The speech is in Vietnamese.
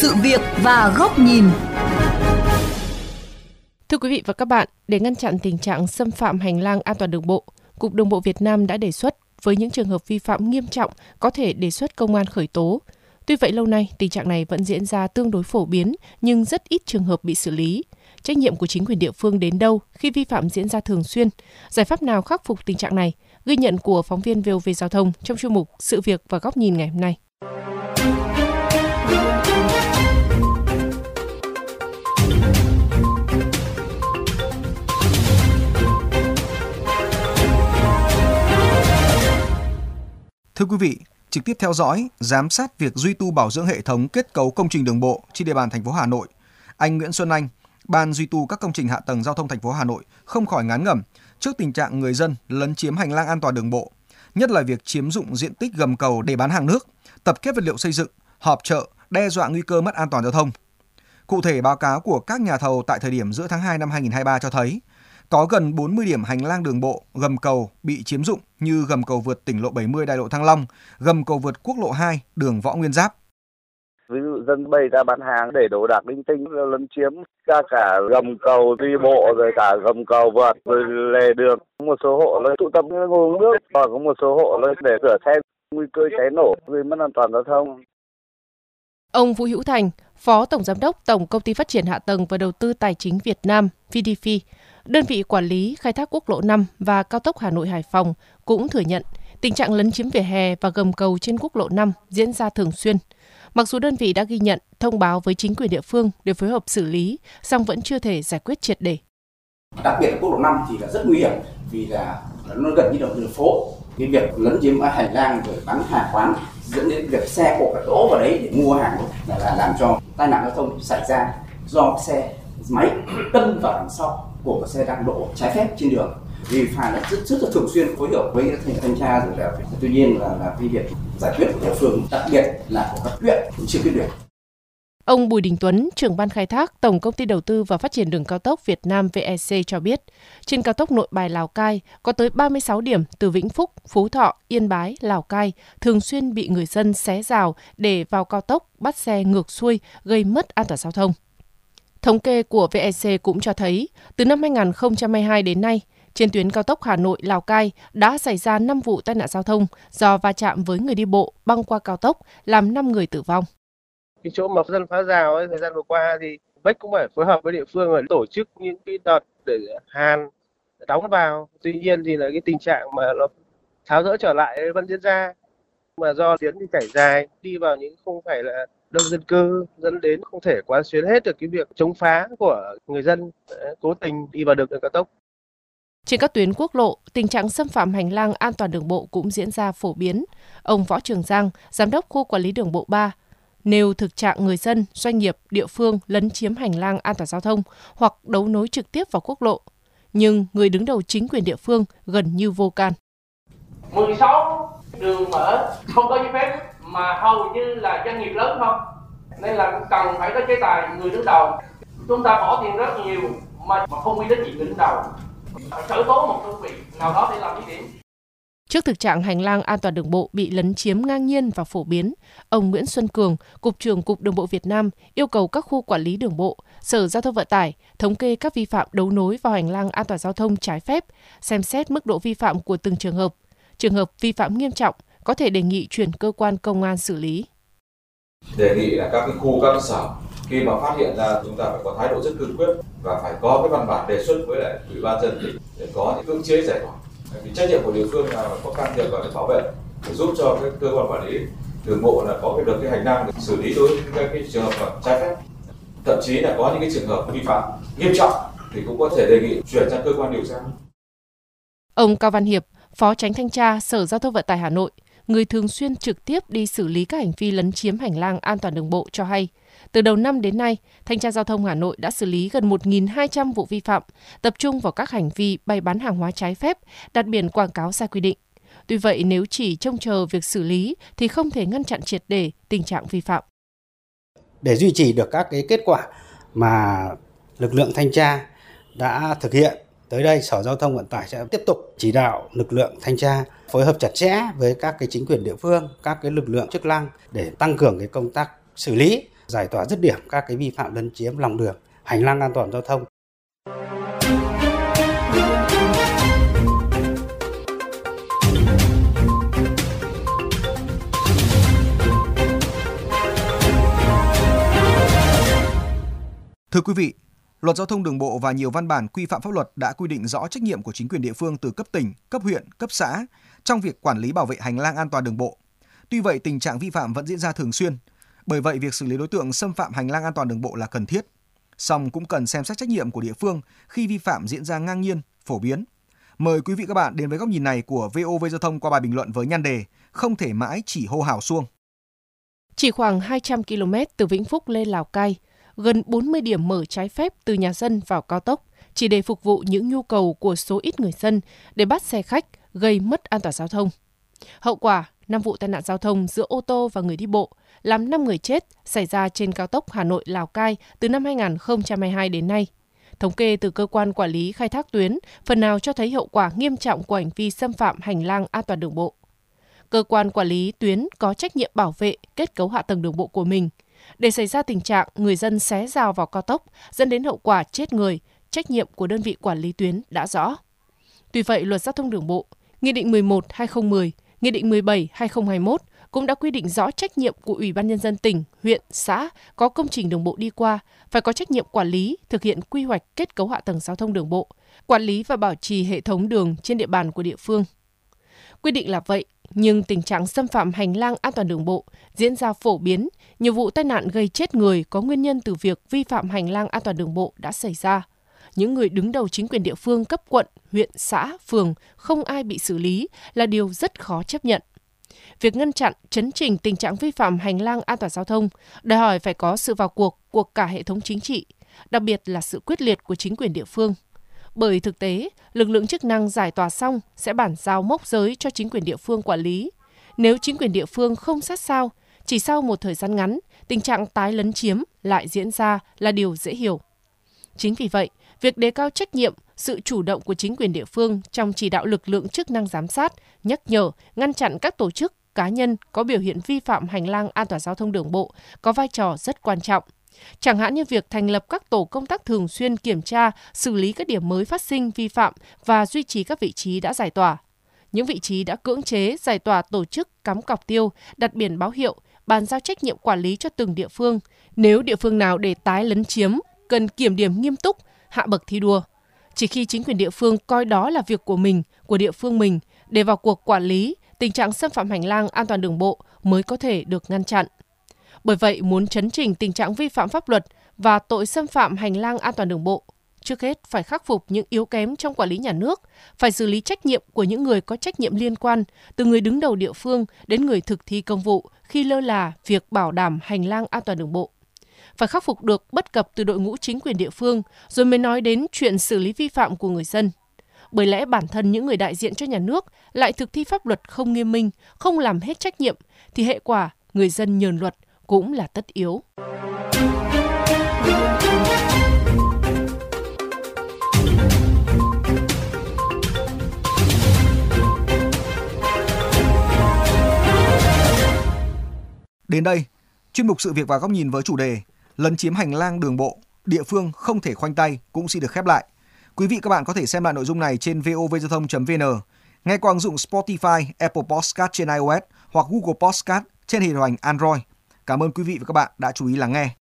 sự việc và góc nhìn. Thưa quý vị và các bạn, để ngăn chặn tình trạng xâm phạm hành lang an toàn đường bộ, Cục Đường bộ Việt Nam đã đề xuất với những trường hợp vi phạm nghiêm trọng có thể đề xuất công an khởi tố. Tuy vậy lâu nay, tình trạng này vẫn diễn ra tương đối phổ biến nhưng rất ít trường hợp bị xử lý. Trách nhiệm của chính quyền địa phương đến đâu khi vi phạm diễn ra thường xuyên? Giải pháp nào khắc phục tình trạng này? Ghi nhận của phóng viên VOV Giao thông trong chuyên mục Sự việc và góc nhìn ngày hôm nay. Thưa quý vị, trực tiếp theo dõi, giám sát việc duy tu bảo dưỡng hệ thống kết cấu công trình đường bộ trên địa bàn thành phố Hà Nội, anh Nguyễn Xuân Anh, Ban duy tu các công trình hạ tầng giao thông thành phố Hà Nội không khỏi ngán ngẩm trước tình trạng người dân lấn chiếm hành lang an toàn đường bộ, nhất là việc chiếm dụng diện tích gầm cầu để bán hàng nước, tập kết vật liệu xây dựng, họp chợ, đe dọa nguy cơ mất an toàn giao thông. Cụ thể, báo cáo của các nhà thầu tại thời điểm giữa tháng 2 năm 2023 cho thấy, có gần 40 điểm hành lang đường bộ, gầm cầu bị chiếm dụng như gầm cầu vượt tỉnh lộ 70 đại lộ Thăng Long, gầm cầu vượt quốc lộ 2 đường Võ Nguyên Giáp. Ví dụ dân bày ra bán hàng để đồ đạc linh tinh lấn chiếm cả cả gầm cầu đi bộ rồi cả gầm cầu vượt rồi lề đường. Một số hộ lấy tụ tập ngồi uống nước và có một số hộ lấy để rửa xe nguy cơ cháy nổ gây mất an toàn giao thông. Ông Vũ Hữu Thành, Phó Tổng Giám đốc Tổng Công ty Phát triển Hạ tầng và Đầu tư Tài chính Việt Nam VDF, đơn vị quản lý khai thác quốc lộ 5 và cao tốc Hà Nội Hải Phòng cũng thừa nhận tình trạng lấn chiếm vỉa hè và gầm cầu trên quốc lộ 5 diễn ra thường xuyên. Mặc dù đơn vị đã ghi nhận, thông báo với chính quyền địa phương để phối hợp xử lý, song vẫn chưa thể giải quyết triệt để. Đặc biệt là quốc lộ 5 thì là rất nguy hiểm vì là nó gần như đường phố. Cái việc lấn chiếm hành lang rồi bán hàng quán dẫn đến việc xe cộ phải đỗ vào đấy để mua hàng là, là làm cho tai nạn giao thông xảy ra do xe máy đâm vào đằng sau của xe đang đổ trái phép trên đường vì phải là rất, rất là thường xuyên phối hợp với thanh, thanh tra rồi là tuy nhiên là là cái việc giải quyết của địa phương đặc biệt là của các huyện cũng chưa quyết liệt Ông Bùi Đình Tuấn, trưởng ban khai thác Tổng công ty Đầu tư và Phát triển đường cao tốc Việt Nam VEC cho biết, trên cao tốc Nội Bài Lào Cai có tới 36 điểm từ Vĩnh Phúc, Phú Thọ, Yên Bái, Lào Cai thường xuyên bị người dân xé rào để vào cao tốc bắt xe ngược xuôi gây mất an toàn giao thông. Thống kê của VEC cũng cho thấy, từ năm 2022 đến nay, trên tuyến cao tốc Hà Nội Lào Cai đã xảy ra 5 vụ tai nạn giao thông do va chạm với người đi bộ băng qua cao tốc, làm 5 người tử vong. Cái chỗ mà dân phá rào ấy, thời gian vừa qua thì Vách cũng phải phối hợp với địa phương để tổ chức những cái đợt để hàn đóng vào. Tuy nhiên thì là cái tình trạng mà nó tháo rỡ trở lại vẫn diễn ra mà do tuyến thì chảy dài đi vào những không phải là đông dân cư dẫn đến không thể quán xuyến hết được cái việc chống phá của người dân cố tình đi vào đường cao tốc. Trên các tuyến quốc lộ, tình trạng xâm phạm hành lang an toàn đường bộ cũng diễn ra phổ biến. Ông Võ Trường Giang, Giám đốc khu quản lý đường bộ 3, nêu thực trạng người dân, doanh nghiệp, địa phương lấn chiếm hành lang an toàn giao thông hoặc đấu nối trực tiếp vào quốc lộ. Nhưng người đứng đầu chính quyền địa phương gần như vô can. 16 đường mở không có giấy phép mà hầu như là doanh nghiệp lớn không? Nên là cũng cần phải có chế tài người đứng đầu. Chúng ta bỏ tiền rất nhiều mà mà không quy đến gì người đứng đầu. Phải khởi tố một đơn vị nào đó để làm cái điểm Trước thực trạng hành lang an toàn đường bộ bị lấn chiếm ngang nhiên và phổ biến, ông Nguyễn Xuân Cường, Cục trưởng Cục Đường bộ Việt Nam yêu cầu các khu quản lý đường bộ, Sở Giao thông Vận tải thống kê các vi phạm đấu nối vào hành lang an toàn giao thông trái phép, xem xét mức độ vi phạm của từng trường hợp. Trường hợp vi phạm nghiêm trọng có thể đề nghị chuyển cơ quan công an xử lý. Đề nghị là các cái khu, các cái sở khi mà phát hiện ra chúng ta phải có thái độ rất cương quyết và phải có cái văn bản đề xuất với lại ủy ban dân tỉnh để có những cưỡng chế giải tỏa. Vì trách nhiệm của địa phương là có can thiệp vào để bảo vệ để giúp cho cái cơ quan quản lý đường bộ là có cái được cái hành lang để xử lý đối với các cái trường hợp trái phép. Thậm chí là có những cái trường hợp vi phạm nghiêm trọng thì cũng có thể đề nghị chuyển sang cơ quan điều tra. Ông Cao Văn Hiệp, Phó Tránh Thanh tra Sở Giao thông Vận tải Hà Nội, người thường xuyên trực tiếp đi xử lý các hành vi lấn chiếm hành lang an toàn đường bộ cho hay, từ đầu năm đến nay, Thanh tra Giao thông Hà Nội đã xử lý gần 1.200 vụ vi phạm, tập trung vào các hành vi bày bán hàng hóa trái phép, đặt biển quảng cáo sai quy định. Tuy vậy, nếu chỉ trông chờ việc xử lý thì không thể ngăn chặn triệt để tình trạng vi phạm. Để duy trì được các cái kết quả mà lực lượng thanh tra đã thực hiện Tới đây Sở Giao thông Vận tải sẽ tiếp tục chỉ đạo lực lượng thanh tra phối hợp chặt chẽ với các cái chính quyền địa phương, các cái lực lượng chức năng để tăng cường cái công tác xử lý giải tỏa dứt điểm các cái vi phạm lấn chiếm lòng đường, hành lang an toàn giao thông. Thưa quý vị, Luật giao thông đường bộ và nhiều văn bản quy phạm pháp luật đã quy định rõ trách nhiệm của chính quyền địa phương từ cấp tỉnh, cấp huyện, cấp xã trong việc quản lý bảo vệ hành lang an toàn đường bộ. Tuy vậy, tình trạng vi phạm vẫn diễn ra thường xuyên. Bởi vậy, việc xử lý đối tượng xâm phạm hành lang an toàn đường bộ là cần thiết. Song cũng cần xem xét trách nhiệm của địa phương khi vi phạm diễn ra ngang nhiên, phổ biến. Mời quý vị các bạn đến với góc nhìn này của VOV Giao thông qua bài bình luận với nhan đề Không thể mãi chỉ hô hào xuông. Chỉ khoảng 200 km từ Vĩnh Phúc lên Lào Cai, gần 40 điểm mở trái phép từ nhà dân vào cao tốc chỉ để phục vụ những nhu cầu của số ít người dân để bắt xe khách gây mất an toàn giao thông. Hậu quả, 5 vụ tai nạn giao thông giữa ô tô và người đi bộ, làm 5 người chết xảy ra trên cao tốc Hà Nội Lào Cai từ năm 2022 đến nay. Thống kê từ cơ quan quản lý khai thác tuyến phần nào cho thấy hậu quả nghiêm trọng của hành vi xâm phạm hành lang an toàn đường bộ. Cơ quan quản lý tuyến có trách nhiệm bảo vệ kết cấu hạ tầng đường bộ của mình – để xảy ra tình trạng người dân xé rào vào cao tốc dẫn đến hậu quả chết người, trách nhiệm của đơn vị quản lý tuyến đã rõ. Tuy vậy, Luật Giao thông Đường bộ, Nghị định 11/2010, Nghị định 17/2021 cũng đã quy định rõ trách nhiệm của Ủy ban Nhân dân tỉnh, huyện, xã có công trình đường bộ đi qua, phải có trách nhiệm quản lý, thực hiện quy hoạch kết cấu hạ tầng giao thông đường bộ, quản lý và bảo trì hệ thống đường trên địa bàn của địa phương. Quy định là vậy, nhưng tình trạng xâm phạm hành lang an toàn đường bộ diễn ra phổ biến, nhiều vụ tai nạn gây chết người có nguyên nhân từ việc vi phạm hành lang an toàn đường bộ đã xảy ra. Những người đứng đầu chính quyền địa phương cấp quận, huyện, xã, phường không ai bị xử lý là điều rất khó chấp nhận. Việc ngăn chặn, chấn chỉnh tình trạng vi phạm hành lang an toàn giao thông đòi hỏi phải có sự vào cuộc của cả hệ thống chính trị, đặc biệt là sự quyết liệt của chính quyền địa phương – bởi thực tế, lực lượng chức năng giải tỏa xong sẽ bản giao mốc giới cho chính quyền địa phương quản lý. Nếu chính quyền địa phương không sát sao, chỉ sau một thời gian ngắn, tình trạng tái lấn chiếm lại diễn ra là điều dễ hiểu. Chính vì vậy, việc đề cao trách nhiệm, sự chủ động của chính quyền địa phương trong chỉ đạo lực lượng chức năng giám sát, nhắc nhở, ngăn chặn các tổ chức, cá nhân có biểu hiện vi phạm hành lang an toàn giao thông đường bộ có vai trò rất quan trọng – Chẳng hạn như việc thành lập các tổ công tác thường xuyên kiểm tra, xử lý các điểm mới phát sinh vi phạm và duy trì các vị trí đã giải tỏa. Những vị trí đã cưỡng chế giải tỏa tổ chức cắm cọc tiêu, đặt biển báo hiệu, bàn giao trách nhiệm quản lý cho từng địa phương. Nếu địa phương nào để tái lấn chiếm, cần kiểm điểm nghiêm túc, hạ bậc thi đua. Chỉ khi chính quyền địa phương coi đó là việc của mình, của địa phương mình, để vào cuộc quản lý, tình trạng xâm phạm hành lang an toàn đường bộ mới có thể được ngăn chặn. Bởi vậy, muốn chấn chỉnh tình trạng vi phạm pháp luật và tội xâm phạm hành lang an toàn đường bộ, trước hết phải khắc phục những yếu kém trong quản lý nhà nước, phải xử lý trách nhiệm của những người có trách nhiệm liên quan, từ người đứng đầu địa phương đến người thực thi công vụ khi lơ là việc bảo đảm hành lang an toàn đường bộ. Phải khắc phục được bất cập từ đội ngũ chính quyền địa phương, rồi mới nói đến chuyện xử lý vi phạm của người dân. Bởi lẽ bản thân những người đại diện cho nhà nước lại thực thi pháp luật không nghiêm minh, không làm hết trách nhiệm, thì hệ quả người dân nhờn luật, cũng là tất yếu. Đến đây, chuyên mục sự việc và góc nhìn với chủ đề lấn chiếm hành lang đường bộ, địa phương không thể khoanh tay cũng xin được khép lại. Quý vị các bạn có thể xem lại nội dung này trên vovgiao thông.vn, nghe qua ứng dụng Spotify, Apple Podcast trên iOS hoặc Google Podcast trên hệ điều hành Android. Cảm ơn quý vị và các bạn đã chú ý lắng nghe.